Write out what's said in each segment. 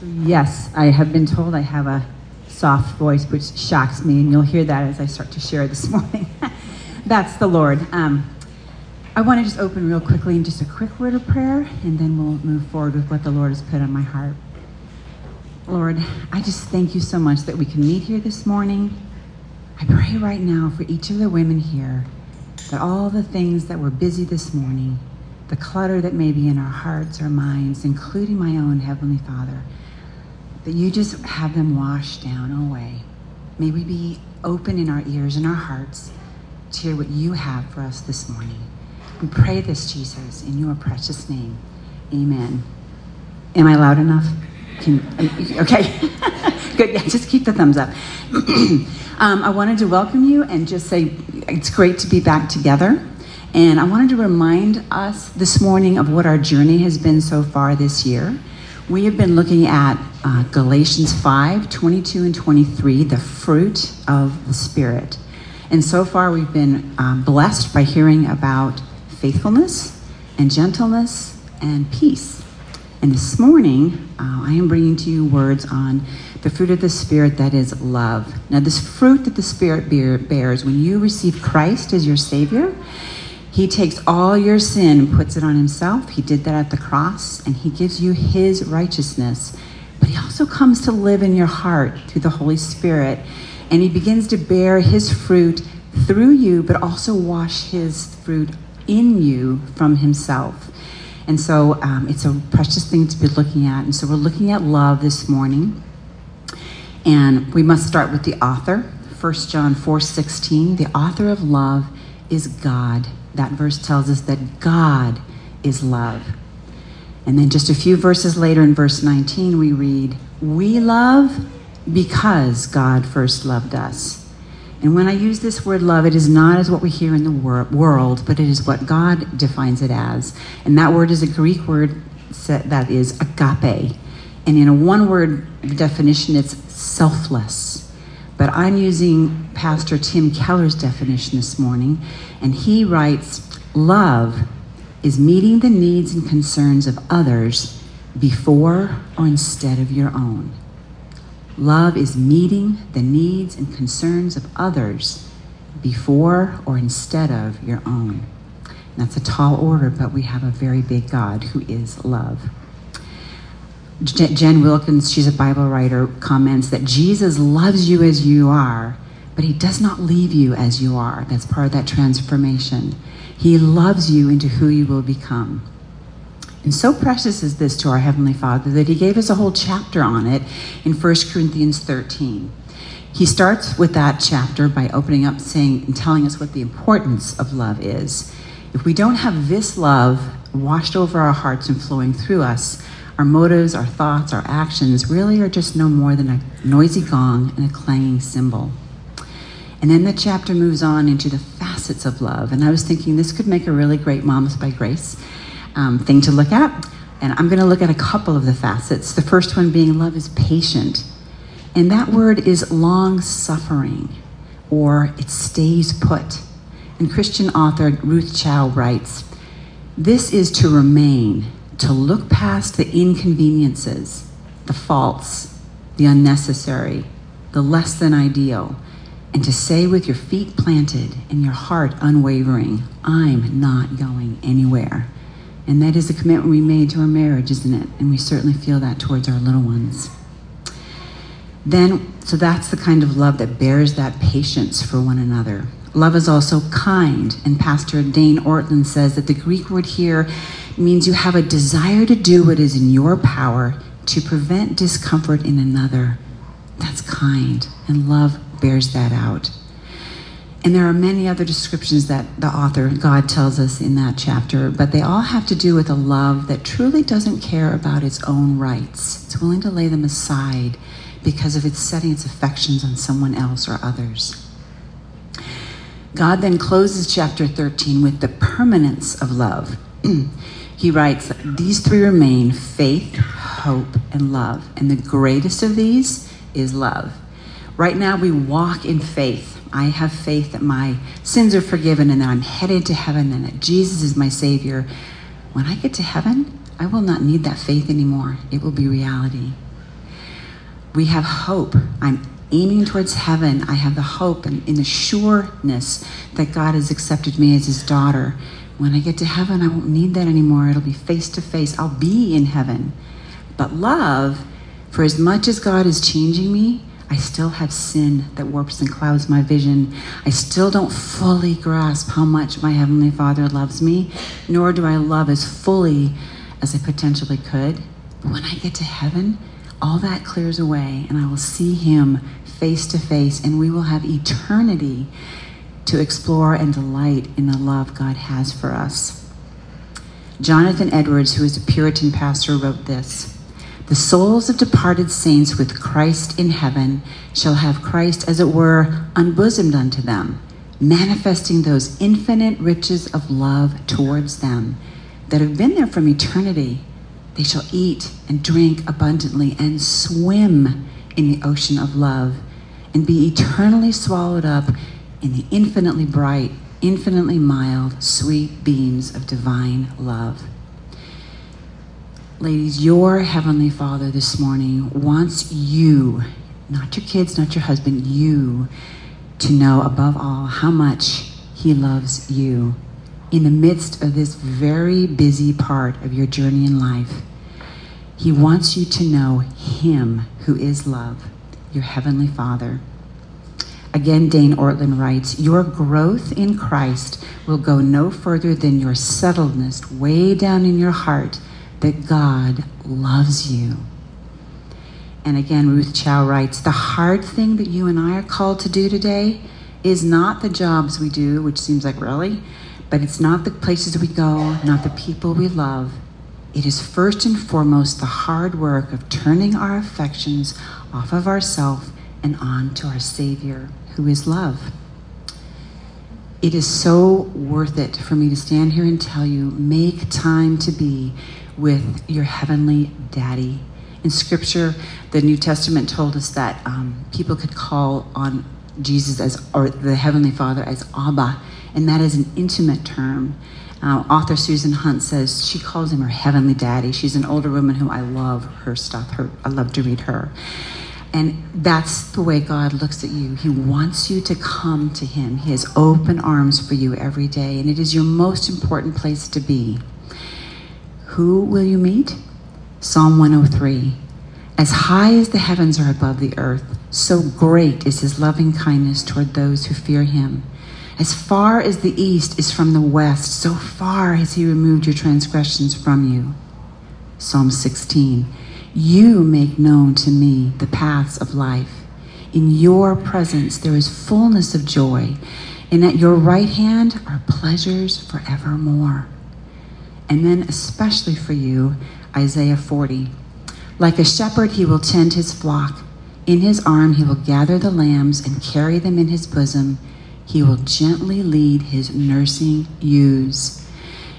So yes, I have been told I have a soft voice, which shocks me, and you'll hear that as I start to share this morning. That's the Lord. Um, I want to just open real quickly in just a quick word of prayer, and then we'll move forward with what the Lord has put on my heart. Lord, I just thank you so much that we can meet here this morning. I pray right now for each of the women here that all the things that were busy this morning, the clutter that may be in our hearts or minds, including my own Heavenly Father, that you just have them washed down away. May we be open in our ears and our hearts to hear what you have for us this morning. We pray this, Jesus, in your precious name. Amen. Am I loud enough? Can, okay. Good. Yeah, just keep the thumbs up. um, I wanted to welcome you and just say it's great to be back together. And I wanted to remind us this morning of what our journey has been so far this year. We have been looking at uh, Galatians 5 22 and 23, the fruit of the Spirit. And so far, we've been um, blessed by hearing about faithfulness and gentleness and peace. And this morning, uh, I am bringing to you words on the fruit of the Spirit that is love. Now, this fruit that the Spirit bear, bears when you receive Christ as your Savior, He takes all your sin and puts it on Himself. He did that at the cross, and He gives you His righteousness. But He also comes to live in your heart through the Holy Spirit, and He begins to bear His fruit through you, but also wash His fruit in you from Himself. And so um, it's a precious thing to be looking at. And so we're looking at love this morning. And we must start with the author, 1 John 4 16. The author of love is God. That verse tells us that God is love. And then just a few verses later in verse 19, we read, We love because God first loved us. And when I use this word love, it is not as what we hear in the wor- world, but it is what God defines it as. And that word is a Greek word that is agape. And in a one word definition, it's selfless. But I'm using Pastor Tim Keller's definition this morning, and he writes Love is meeting the needs and concerns of others before or instead of your own. Love is meeting the needs and concerns of others before or instead of your own. That's a tall order, but we have a very big God who is love. Jen Wilkins, she's a Bible writer, comments that Jesus loves you as you are, but he does not leave you as you are. That's part of that transformation. He loves you into who you will become. And so precious is this to our Heavenly Father that He gave us a whole chapter on it in 1 Corinthians 13. He starts with that chapter by opening up saying and telling us what the importance of love is. If we don't have this love washed over our hearts and flowing through us, our motives, our thoughts, our actions really are just no more than a noisy gong and a clanging cymbal. And then the chapter moves on into the facets of love. And I was thinking this could make a really great Moms by Grace um, thing to look at. And I'm going to look at a couple of the facets. The first one being love is patient. And that word is long suffering, or it stays put. And Christian author Ruth Chou writes This is to remain to look past the inconveniences, the faults, the unnecessary, the less than ideal, and to say with your feet planted and your heart unwavering, I'm not going anywhere. And that is a commitment we made to our marriage, isn't it? And we certainly feel that towards our little ones. Then, so that's the kind of love that bears that patience for one another. Love is also kind, and Pastor Dane Ortlund says that the Greek word here means you have a desire to do what is in your power to prevent discomfort in another. That's kind, and love bears that out. And there are many other descriptions that the author, God, tells us in that chapter, but they all have to do with a love that truly doesn't care about its own rights. It's willing to lay them aside because of its setting its affections on someone else or others. God then closes chapter 13 with the permanence of love. he writes, These three remain faith, hope, and love. And the greatest of these is love. Right now, we walk in faith. I have faith that my sins are forgiven and that I'm headed to heaven and that Jesus is my Savior. When I get to heaven, I will not need that faith anymore. It will be reality. We have hope. I'm aiming towards heaven. I have the hope and in the sureness that God has accepted me as his daughter. When I get to heaven, I won't need that anymore. It'll be face to face. I'll be in heaven. But love, for as much as God is changing me, I still have sin that warps and clouds my vision. I still don't fully grasp how much my Heavenly Father loves me, nor do I love as fully as I potentially could. But when I get to heaven, all that clears away, and I will see Him face to face, and we will have eternity to explore and delight in the love God has for us. Jonathan Edwards, who is a Puritan pastor, wrote this The souls of departed saints with Christ in heaven shall have Christ, as it were, unbosomed unto them, manifesting those infinite riches of love towards them that have been there from eternity. They shall eat and drink abundantly and swim in the ocean of love and be eternally swallowed up in the infinitely bright, infinitely mild, sweet beams of divine love. Ladies, your Heavenly Father this morning wants you, not your kids, not your husband, you, to know above all how much He loves you in the midst of this very busy part of your journey in life. He wants you to know Him who is love, your Heavenly Father. Again, Dane Ortlund writes Your growth in Christ will go no further than your settledness way down in your heart that God loves you. And again, Ruth Chou writes The hard thing that you and I are called to do today is not the jobs we do, which seems like really, but it's not the places we go, not the people we love. It is first and foremost the hard work of turning our affections off of ourselves and on to our Savior who is love. It is so worth it for me to stand here and tell you make time to be with your heavenly daddy. In scripture, the New Testament told us that um, people could call on Jesus as, or the Heavenly Father as Abba, and that is an intimate term. Uh, author Susan Hunt says she calls him her heavenly daddy. She's an older woman who I love her stuff. Her, I love to read her. And that's the way God looks at you. He wants you to come to Him. He has open arms for you every day, and it is your most important place to be. Who will you meet? Psalm 103. As high as the heavens are above the earth, so great is His loving kindness toward those who fear Him. As far as the east is from the west, so far has He removed your transgressions from you. Psalm 16. You make known to me the paths of life. In your presence there is fullness of joy, and at your right hand are pleasures forevermore. And then, especially for you, Isaiah 40. Like a shepherd, he will tend his flock. In his arm, he will gather the lambs and carry them in his bosom. He will gently lead his nursing ewes.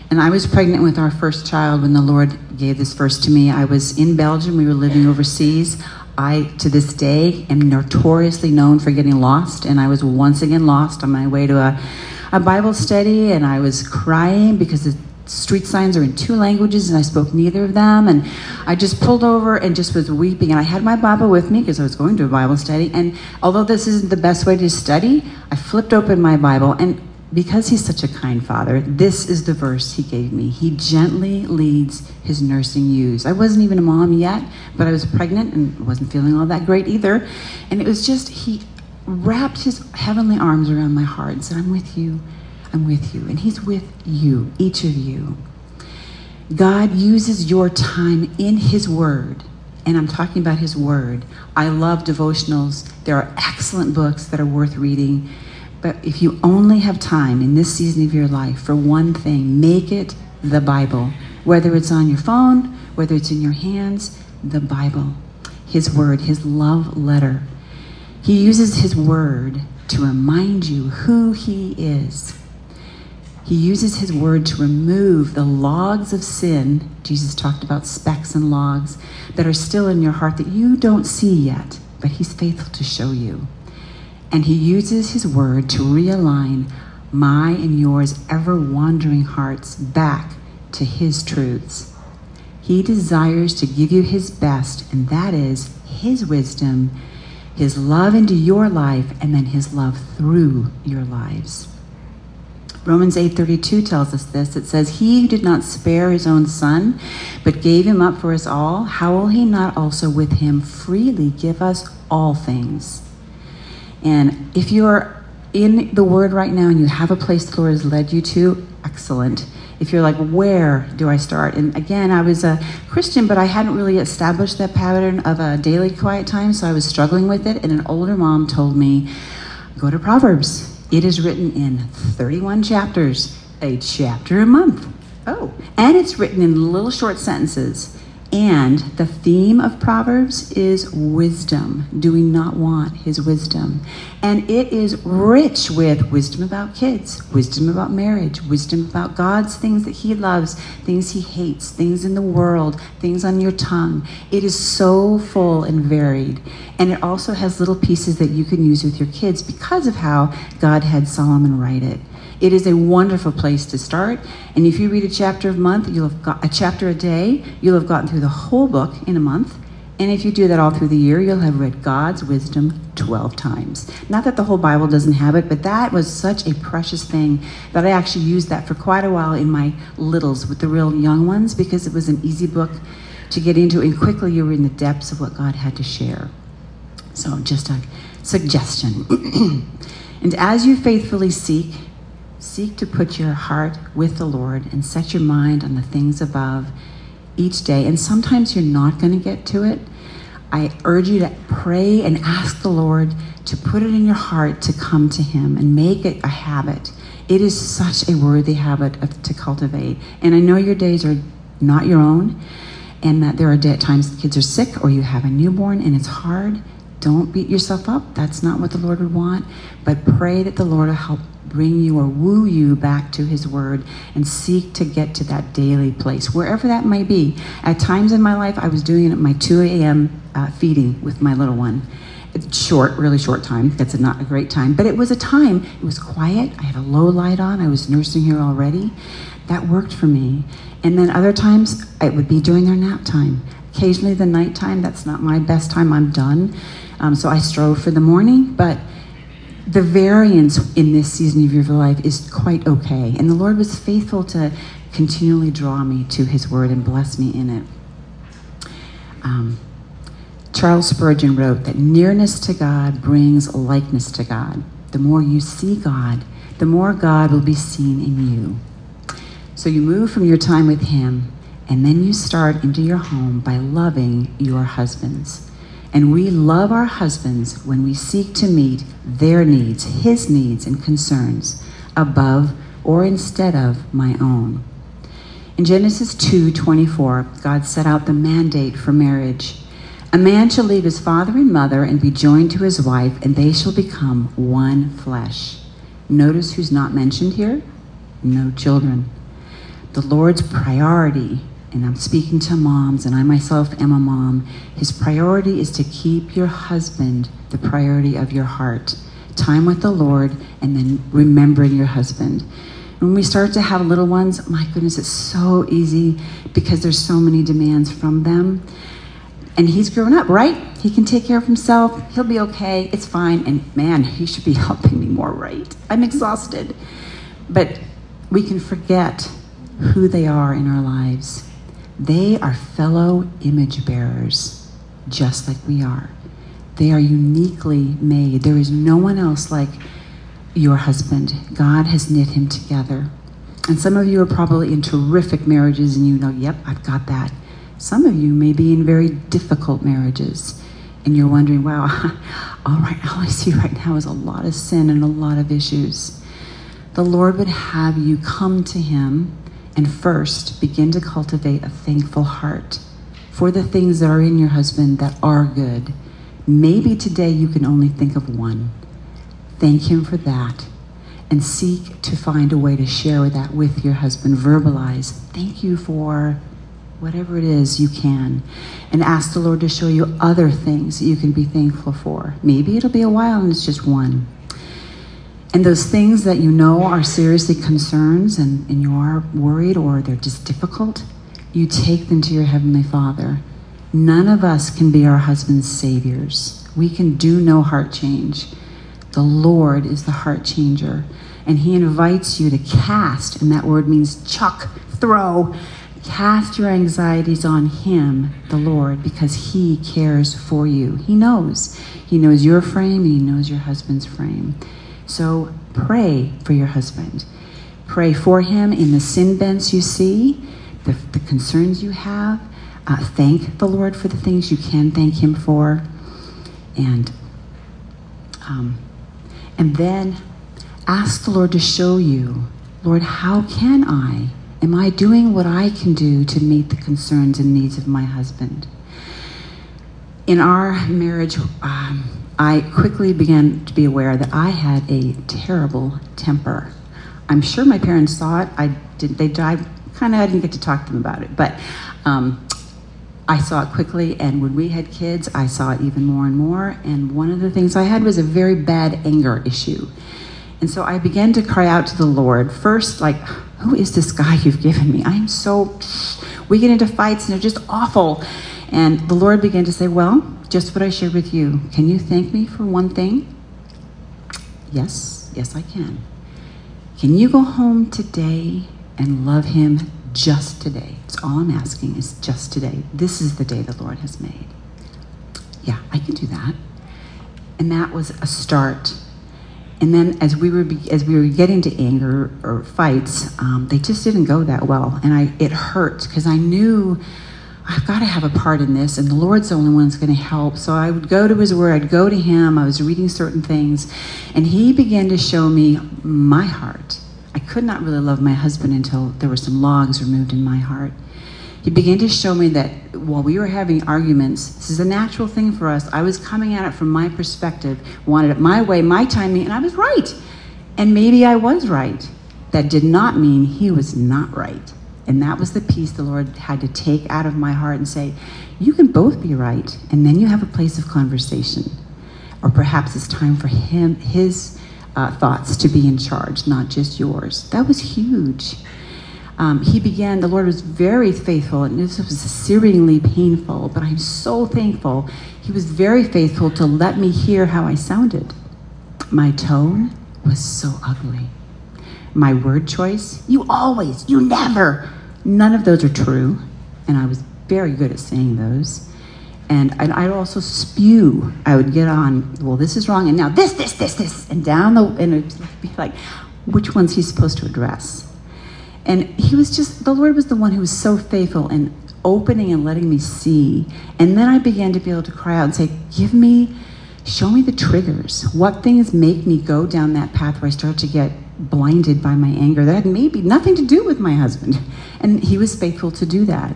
And I was pregnant with our first child when the Lord gave this verse to me. I was in Belgium, we were living overseas. I, to this day, am notoriously known for getting lost, and I was once again lost on my way to a, a Bible study, and I was crying because the street signs are in two languages, and I spoke neither of them. And I just pulled over and just was weeping. And I had my Bible with me because I was going to a Bible study. And although this isn't the best way to study, I flipped open my Bible, and because he's such a kind father, this is the verse he gave me. He gently leads his nursing ewes. I wasn't even a mom yet, but I was pregnant and wasn't feeling all that great either. And it was just, he wrapped his heavenly arms around my heart and said, I'm with you. I'm with you. And he's with you, each of you. God uses your time in his word. And I'm talking about his word. I love devotionals. There are excellent books that are worth reading. But if you only have time in this season of your life for one thing, make it the Bible. Whether it's on your phone, whether it's in your hands, the Bible, His Word, His love letter. He uses His Word to remind you who He is. He uses His Word to remove the logs of sin. Jesus talked about specks and logs that are still in your heart that you don't see yet, but He's faithful to show you. And he uses his word to realign my and yours ever wandering hearts back to his truths. He desires to give you His best, and that is His wisdom, His love into your life, and then His love through your lives. Romans 8:32 tells us this. It says, "He who did not spare his own son, but gave him up for us all, how will he not also with him freely give us all things?" And if you are in the word right now and you have a place the Lord has led you to, excellent. If you're like, where do I start? And again, I was a Christian, but I hadn't really established that pattern of a daily quiet time, so I was struggling with it. And an older mom told me, go to Proverbs it is written in 31 chapters, a chapter a month. Oh, and it's written in little short sentences. And the theme of Proverbs is wisdom. Do we not want his wisdom? And it is rich with wisdom about kids, wisdom about marriage, wisdom about God's things that he loves, things he hates, things in the world, things on your tongue. It is so full and varied. And it also has little pieces that you can use with your kids because of how God had Solomon write it. It is a wonderful place to start. And if you read a chapter a month, you'll have got a chapter a day, you'll have gotten through the whole book in a month. And if you do that all through the year, you'll have read God's wisdom 12 times. Not that the whole Bible doesn't have it, but that was such a precious thing that I actually used that for quite a while in my littles with the real young ones because it was an easy book to get into, and quickly you were in the depths of what God had to share. So, just a suggestion. and as you faithfully seek, Seek to put your heart with the Lord and set your mind on the things above each day. And sometimes you're not going to get to it. I urge you to pray and ask the Lord to put it in your heart to come to Him and make it a habit. It is such a worthy habit of, to cultivate. And I know your days are not your own, and that there are times the kids are sick or you have a newborn and it's hard. Don't beat yourself up. That's not what the Lord would want. But pray that the Lord will help bring you or woo you back to His Word and seek to get to that daily place, wherever that may be. At times in my life, I was doing it at my 2 a.m. Uh, feeding with my little one. It's short, really short time. That's not a great time, but it was a time. It was quiet. I had a low light on. I was nursing here already. That worked for me. And then other times, it would be during their nap time. Occasionally, the nighttime. That's not my best time. I'm done. Um, so I strove for the morning, but the variance in this season of your life is quite okay. And the Lord was faithful to continually draw me to his word and bless me in it. Um, Charles Spurgeon wrote that nearness to God brings likeness to God. The more you see God, the more God will be seen in you. So you move from your time with him, and then you start into your home by loving your husbands. And we love our husbands when we seek to meet their needs, his needs and concerns, above or instead of my own. In Genesis 2:24, God set out the mandate for marriage. A man shall leave his father and mother and be joined to his wife, and they shall become one flesh. Notice who's not mentioned here? No children. The Lord's priority and I'm speaking to moms, and I myself am a mom, his priority is to keep your husband the priority of your heart. Time with the Lord, and then remembering your husband. When we start to have little ones, my goodness, it's so easy because there's so many demands from them. And he's grown up, right? He can take care of himself. He'll be okay. It's fine. And man, he should be helping me more, right? I'm exhausted. But we can forget who they are in our lives. They are fellow image bearers, just like we are. They are uniquely made. There is no one else like your husband. God has knit him together. And some of you are probably in terrific marriages and you know, yep, I've got that. Some of you may be in very difficult marriages and you're wondering, wow, all right, all I see right now is a lot of sin and a lot of issues. The Lord would have you come to Him and first, begin to cultivate a thankful heart for the things that are in your husband that are good. Maybe today you can only think of one. Thank him for that and seek to find a way to share that with your husband. Verbalize, thank you for whatever it is you can. And ask the Lord to show you other things that you can be thankful for. Maybe it'll be a while and it's just one. And those things that you know are seriously concerns and, and you are worried or they're just difficult, you take them to your Heavenly Father. None of us can be our husband's saviors. We can do no heart change. The Lord is the heart changer. And He invites you to cast, and that word means chuck, throw. Cast your anxieties on Him, the Lord, because He cares for you. He knows. He knows your frame, and He knows your husband's frame. So pray for your husband. Pray for him in the sin bents you see, the, the concerns you have. Uh, thank the Lord for the things you can thank Him for. And, um, and then ask the Lord to show you, Lord, how can I? Am I doing what I can do to meet the concerns and needs of my husband? In our marriage, um, I quickly began to be aware that I had a terrible temper. I'm sure my parents saw it. I did. They died. Kind of. I didn't get to talk to them about it, but um, I saw it quickly. And when we had kids, I saw it even more and more. And one of the things I had was a very bad anger issue. And so I began to cry out to the Lord. First, like, who is this guy you've given me? I'm so. We get into fights and they're just awful. And the Lord began to say, Well, just what I shared with you. Can you thank me for one thing? Yes, yes, I can. Can you go home today and love him just today? It's all I'm asking is just today. This is the day the Lord has made. Yeah, I can do that. And that was a start. And then as we were as we were getting to anger or fights, um, they just didn't go that well, and I it hurt because I knew I've got to have a part in this, and the Lord's the only one that's going to help. So I would go to His Word, I'd go to Him, I was reading certain things, and He began to show me my heart. I could not really love my husband until there were some logs removed in my heart. He began to show me that while we were having arguments, this is a natural thing for us. I was coming at it from my perspective, wanted it my way, my timing, and I was right. And maybe I was right. That did not mean he was not right. And that was the piece the Lord had to take out of my heart and say, You can both be right, and then you have a place of conversation. Or perhaps it's time for him, his uh, thoughts to be in charge, not just yours. That was huge. Um, he began, the Lord was very faithful, and this was searingly painful, but I'm so thankful. He was very faithful to let me hear how I sounded. My tone was so ugly. My word choice, you always, you never. None of those are true, and I was very good at saying those. And I'd also spew. I would get on, well, this is wrong, and now this, this, this, this, and down the, and it'd be like, which one's he supposed to address? And he was just, the Lord was the one who was so faithful and opening and letting me see. And then I began to be able to cry out and say, Give me, show me the triggers. What things make me go down that path where I start to get blinded by my anger that had maybe nothing to do with my husband. And he was faithful to do that.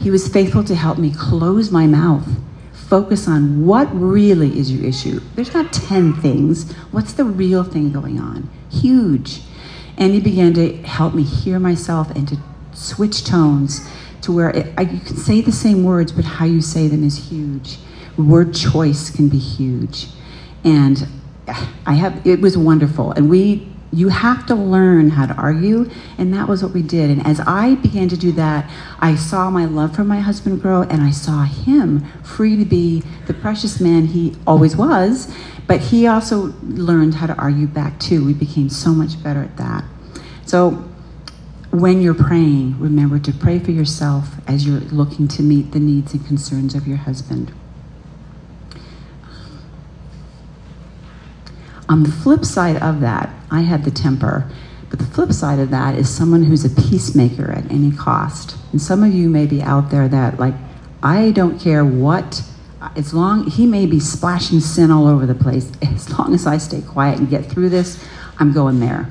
He was faithful to help me close my mouth, focus on what really is your issue. There's not 10 things. What's the real thing going on? Huge. And he began to help me hear myself and to switch tones to where it, I, you can say the same words, but how you say them is huge. Word choice can be huge. And I have, it was wonderful. And we you have to learn how to argue, and that was what we did. And as I began to do that, I saw my love for my husband grow, and I saw him free to be the precious man he always was, but he also learned how to argue back too. We became so much better at that. So, when you're praying, remember to pray for yourself as you're looking to meet the needs and concerns of your husband. On the flip side of that, I had the temper. But the flip side of that is someone who's a peacemaker at any cost. And some of you may be out there that, like, I don't care what, as long, he may be splashing sin all over the place. As long as I stay quiet and get through this, I'm going there.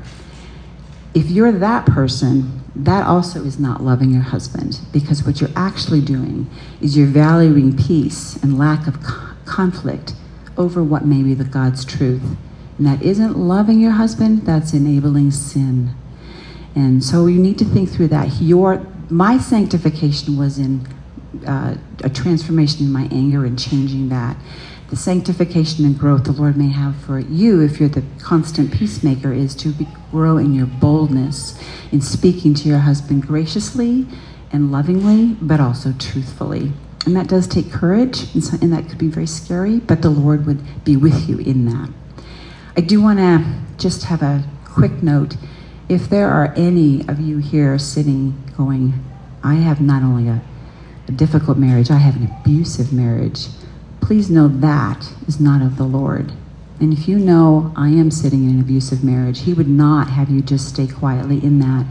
If you're that person, that also is not loving your husband because what you're actually doing is you're valuing peace and lack of conflict over what may be the God's truth. And that isn't loving your husband, that's enabling sin. And so you need to think through that. Your, my sanctification was in uh, a transformation in my anger and changing that. The sanctification and growth the Lord may have for you, if you're the constant peacemaker, is to grow in your boldness in speaking to your husband graciously and lovingly, but also truthfully. And that does take courage, and, so, and that could be very scary, but the Lord would be with you in that. I do want to just have a quick note. If there are any of you here sitting going, I have not only a, a difficult marriage, I have an abusive marriage, please know that is not of the Lord. And if you know I am sitting in an abusive marriage, He would not have you just stay quietly in that.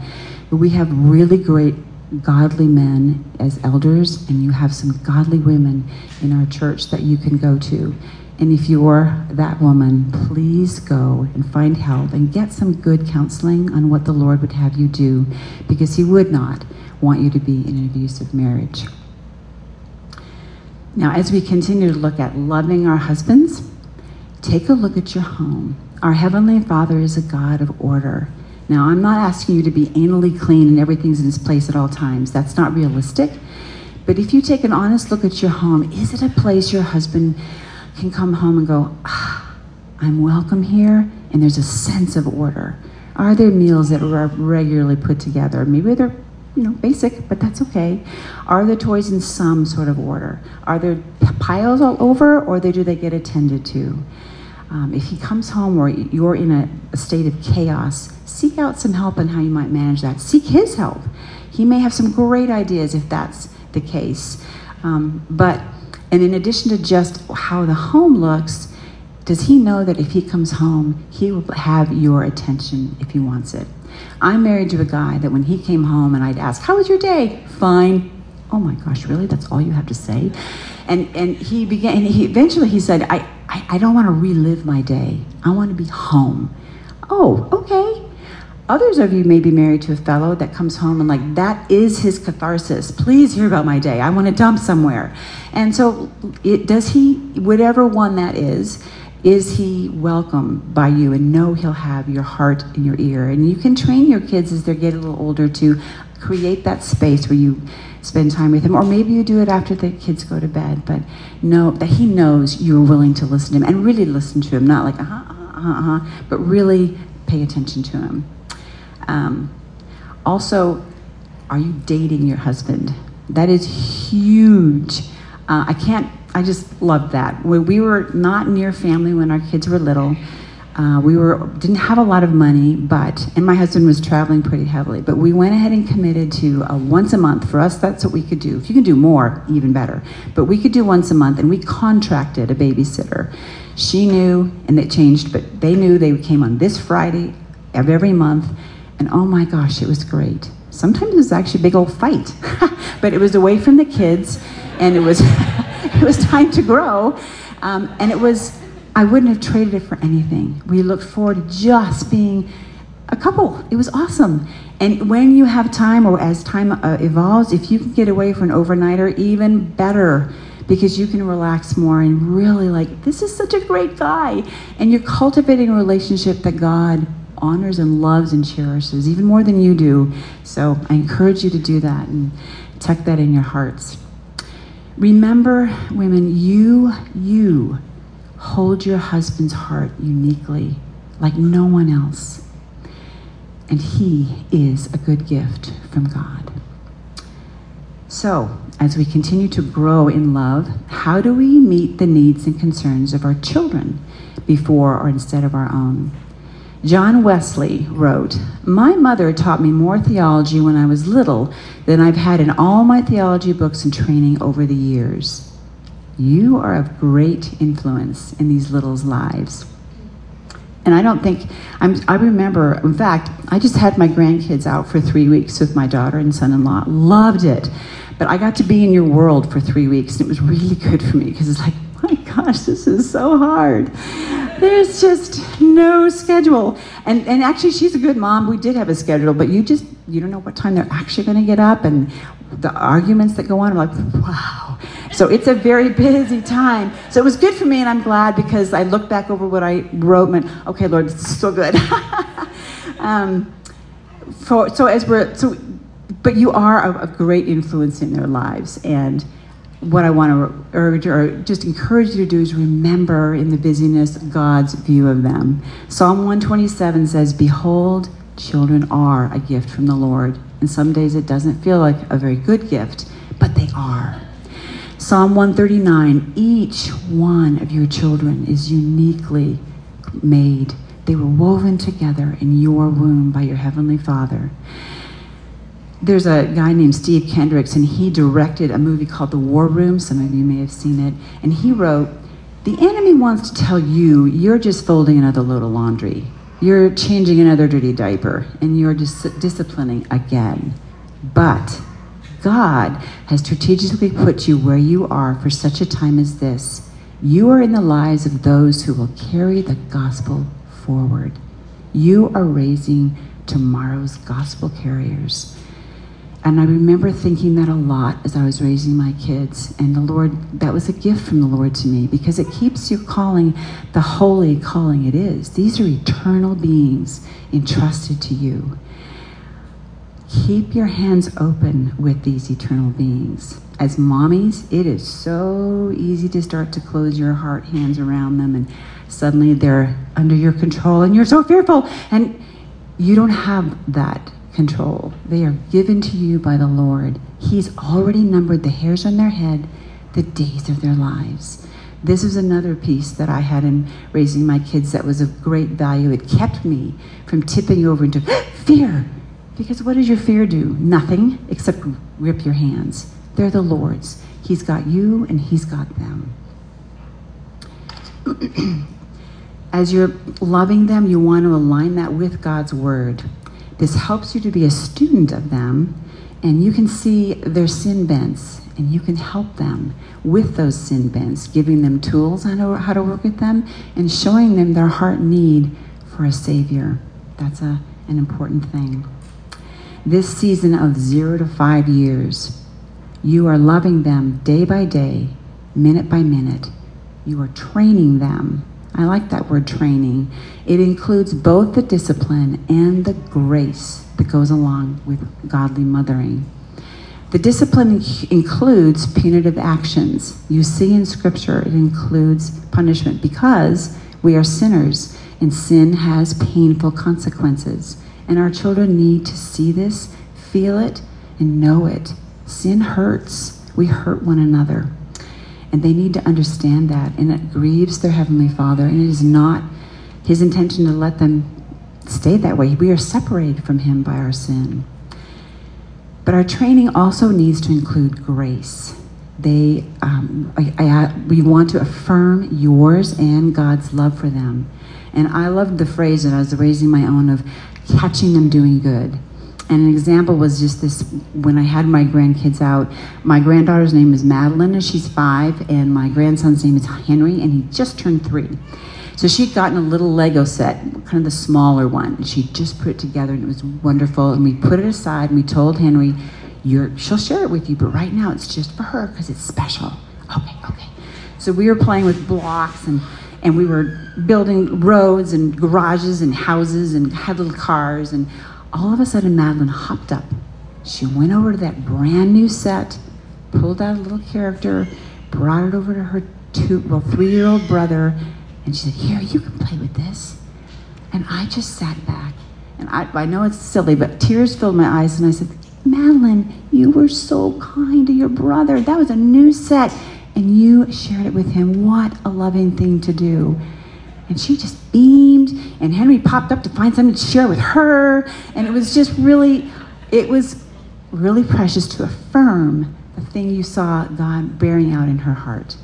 But we have really great godly men as elders, and you have some godly women in our church that you can go to. And if you're that woman, please go and find help and get some good counseling on what the Lord would have you do, because He would not want you to be in an abusive marriage. Now, as we continue to look at loving our husbands, take a look at your home. Our Heavenly Father is a God of order. Now, I'm not asking you to be anally clean and everything's in its place at all times. That's not realistic. But if you take an honest look at your home, is it a place your husband can come home and go, ah, I'm welcome here, and there's a sense of order? Are there meals that are regularly put together? Maybe they're you know, basic, but that's okay. Are the toys in some sort of order? Are there piles all over, or do they get attended to? Um, if he comes home or you're in a, a state of chaos, seek out some help on how you might manage that. Seek his help. He may have some great ideas if that's the case. Um, but, and in addition to just how the home looks, does he know that if he comes home, he will have your attention if he wants it? I'm married to a guy that when he came home and I'd ask, How was your day? Fine. Oh my gosh, really? That's all you have to say? And, and he began, and he, eventually he said, I, I, I don't want to relive my day. I want to be home. Oh, okay. Others of you may be married to a fellow that comes home and, like, that is his catharsis. Please hear about my day. I want to dump somewhere. And so, it, does he, whatever one that is, is he welcome by you and know he'll have your heart and your ear and you can train your kids as they get a little older to create that space where you spend time with him or maybe you do it after the kids go to bed but know that he knows you're willing to listen to him and really listen to him not like uh-huh uh-huh uh-huh but really pay attention to him um, also are you dating your husband that is huge uh, i can't I just love that. When we were not near family when our kids were little, uh, we were didn't have a lot of money, but and my husband was traveling pretty heavily. But we went ahead and committed to a once a month. For us, that's what we could do. If you can do more, even better. But we could do once a month, and we contracted a babysitter. She knew, and it changed, but they knew they came on this Friday of every month, and oh my gosh, it was great. Sometimes it was actually a big old fight, but it was away from the kids, and it was. it was time to grow. Um, and it was, I wouldn't have traded it for anything. We looked forward to just being a couple. It was awesome. And when you have time, or as time uh, evolves, if you can get away for an overnighter, even better because you can relax more and really like, this is such a great guy. And you're cultivating a relationship that God honors and loves and cherishes even more than you do. So I encourage you to do that and tuck that in your hearts. Remember, women, you, you hold your husband's heart uniquely, like no one else. And he is a good gift from God. So, as we continue to grow in love, how do we meet the needs and concerns of our children before or instead of our own? John Wesley wrote, My mother taught me more theology when I was little than I've had in all my theology books and training over the years. You are of great influence in these littles' lives. And I don't think, I'm, i remember, in fact, I just had my grandkids out for three weeks with my daughter and son in law. Loved it. But I got to be in your world for three weeks, and it was really good for me because it's like, my gosh, this is so hard. There's just no schedule. And, and actually, she's a good mom. We did have a schedule, but you just, you don't know what time they're actually going to get up and the arguments that go on. I'm like, wow. So it's a very busy time. So it was good for me, and I'm glad because I looked back over what I wrote and okay, Lord, it's so good. um, for, so as we're, so, but you are a, a great influence in their lives. And what I want to urge or just encourage you to do is remember in the busyness God's view of them. Psalm 127 says, Behold, children are a gift from the Lord. And some days it doesn't feel like a very good gift, but they are. Psalm 139 each one of your children is uniquely made. They were woven together in your womb by your Heavenly Father. There's a guy named Steve Kendricks, and he directed a movie called The War Room. Some of you may have seen it. And he wrote, The enemy wants to tell you you're just folding another load of laundry. You're changing another dirty diaper, and you're dis- disciplining again. But God has strategically put you where you are for such a time as this. You are in the lives of those who will carry the gospel forward. You are raising tomorrow's gospel carriers. And I remember thinking that a lot as I was raising my kids. And the Lord, that was a gift from the Lord to me because it keeps you calling the holy calling it is. These are eternal beings entrusted to you. Keep your hands open with these eternal beings. As mommies, it is so easy to start to close your heart hands around them, and suddenly they're under your control, and you're so fearful. And you don't have that control. They are given to you by the Lord. He's already numbered the hairs on their head, the days of their lives. This is another piece that I had in raising my kids that was of great value. It kept me from tipping over into fear because what does your fear do? Nothing except rip your hands. They're the Lord's. He's got you and He's got them. As you're loving them, you want to align that with God's Word. This helps you to be a student of them, and you can see their sin bents, and you can help them with those sin bents, giving them tools on how to work with them, and showing them their heart need for a Savior. That's a, an important thing this season of zero to five years, you are loving them day by day, minute by minute. You are training them. I like that word training. It includes both the discipline and the grace that goes along with godly mothering. The discipline includes punitive actions. You see in Scripture, it includes punishment because we are sinners and sin has painful consequences. And our children need to see this, feel it, and know it. Sin hurts. We hurt one another. And they need to understand that. And it grieves their Heavenly Father. And it is not His intention to let them stay that way. We are separated from Him by our sin. But our training also needs to include grace. They, um, I, I, we want to affirm yours and God's love for them. And I loved the phrase that I was raising my own of catching them doing good. And an example was just this when I had my grandkids out. My granddaughter's name is Madeline, and she's five, and my grandson's name is Henry, and he just turned three. So she'd gotten a little Lego set, kind of the smaller one, and she just put it together, and it was wonderful. And we put it aside, and we told Henry, You're, she'll share it with you, but right now it's just for her because it's special. Okay, okay. So we were playing with blocks and and we were building roads and garages and houses and had little cars and all of a sudden madeline hopped up she went over to that brand new set pulled out a little character brought it over to her two well three year old brother and she said here you can play with this and i just sat back and i, I know it's silly but tears filled my eyes and i said madeline you were so kind to your brother that was a new set and you shared it with him. What a loving thing to do. And she just beamed, and Henry popped up to find something to share with her. And it was just really, it was really precious to affirm the thing you saw God bearing out in her heart.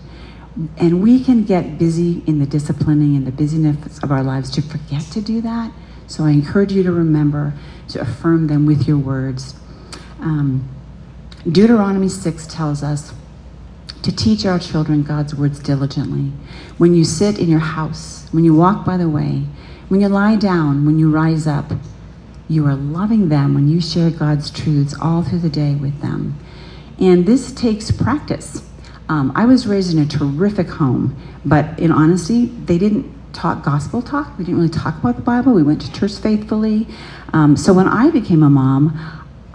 And we can get busy in the disciplining and the busyness of our lives to forget to do that. So I encourage you to remember to affirm them with your words. Um, Deuteronomy 6 tells us to teach our children God's words diligently. When you sit in your house, when you walk by the way, when you lie down, when you rise up, you are loving them when you share God's truths all through the day with them. And this takes practice. Um, I was raised in a terrific home, but in honesty, they didn't talk gospel talk. We didn't really talk about the Bible. We went to church faithfully. Um, so when I became a mom,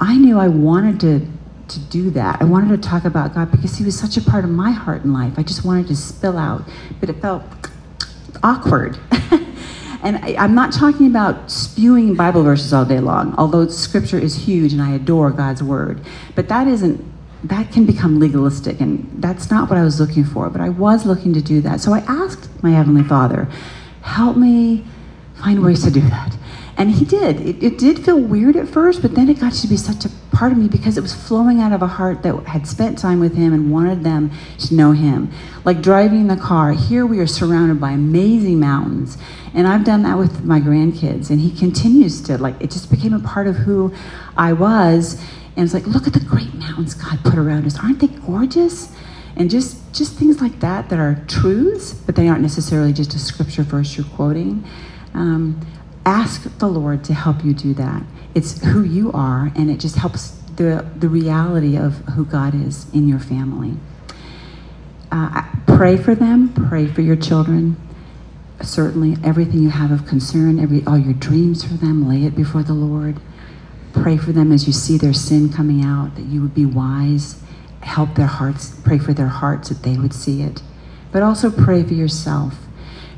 I knew I wanted to to do that. I wanted to talk about God because He was such a part of my heart and life. I just wanted to spill out, but it felt awkward. and I, I'm not talking about spewing Bible verses all day long, although scripture is huge and I adore God's word. But that isn't, that can become legalistic, and that's not what I was looking for. But I was looking to do that. So I asked my Heavenly Father, help me find ways to do that. And he did. It, it, did feel weird at first, but then it got to be such a part of me because it was flowing out of a heart that had spent time with him and wanted them to know him. Like driving the car, here we are surrounded by amazing mountains. And I've done that with my grandkids, and he continues to, like, it just became a part of who I was. And it's like, look at the great mountains God put around us. Aren't they gorgeous? And just, just things like that that are truths, but they aren't necessarily just a scripture verse you're quoting. Um, ask the Lord to help you do that. It's who you are, and it just helps the, the reality of who God is in your family. Uh, pray for them, pray for your children. Certainly, everything you have of concern, every, all your dreams for them, lay it before the Lord. Pray for them as you see their sin coming out, that you would be wise. Help their hearts, pray for their hearts that they would see it. But also pray for yourself.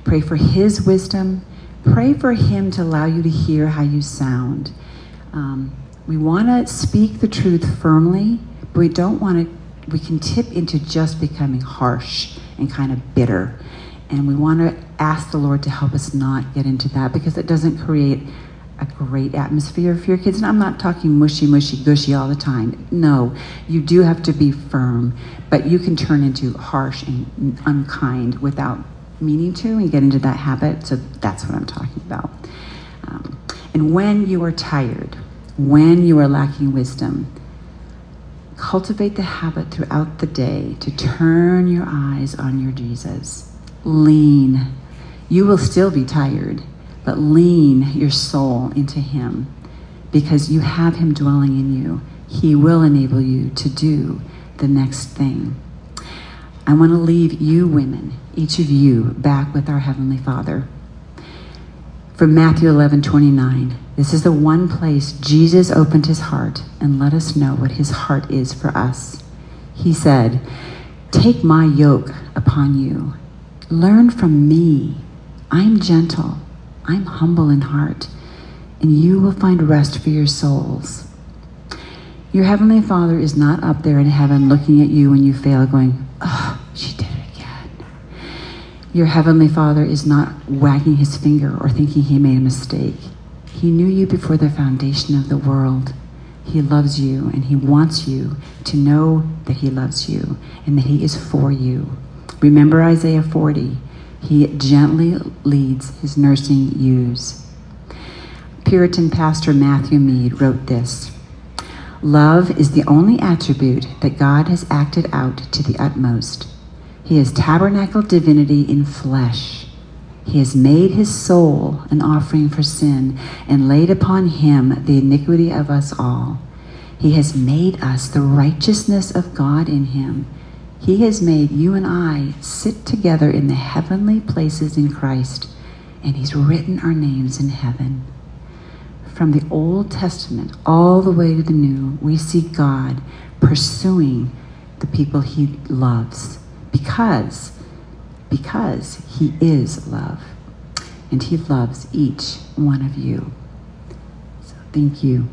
Pray for His wisdom pray for Him to allow you to hear how you sound. Um, we want to speak the truth firmly, but we don't want to, we can tip into just becoming harsh and kind of bitter. And we want to ask the Lord to help us not get into that because it doesn't create a great atmosphere for your kids. And I'm not talking mushy, mushy, gushy all the time. No, you do have to be firm, but you can turn into harsh and unkind without meaning to and get into that habit. So that's what I'm talking about. Um, and when you are tired, when you are lacking wisdom, cultivate the habit throughout the day to turn your eyes on your Jesus. Lean. You will still be tired, but lean your soul into Him because you have Him dwelling in you. He will enable you to do the next thing. I want to leave you women, each of you, back with our Heavenly Father. From Matthew 11 29, this is the one place Jesus opened his heart and let us know what his heart is for us. He said, Take my yoke upon you. Learn from me. I'm gentle. I'm humble in heart, and you will find rest for your souls. Your Heavenly Father is not up there in heaven looking at you when you fail, going, Oh, she did it again. Your Heavenly Father is not wagging his finger or thinking he made a mistake. He knew you before the foundation of the world. He loves you and he wants you to know that he loves you and that he is for you. Remember Isaiah 40. He gently leads his nursing ewes. Puritan pastor Matthew Mead wrote this Love is the only attribute that God has acted out to the utmost. He has tabernacled divinity in flesh. He has made his soul an offering for sin and laid upon him the iniquity of us all. He has made us the righteousness of God in him. He has made you and I sit together in the heavenly places in Christ, and he's written our names in heaven from the Old Testament all the way to the New, we see God pursuing the people he loves because because he is love and he loves each one of you. So thank you.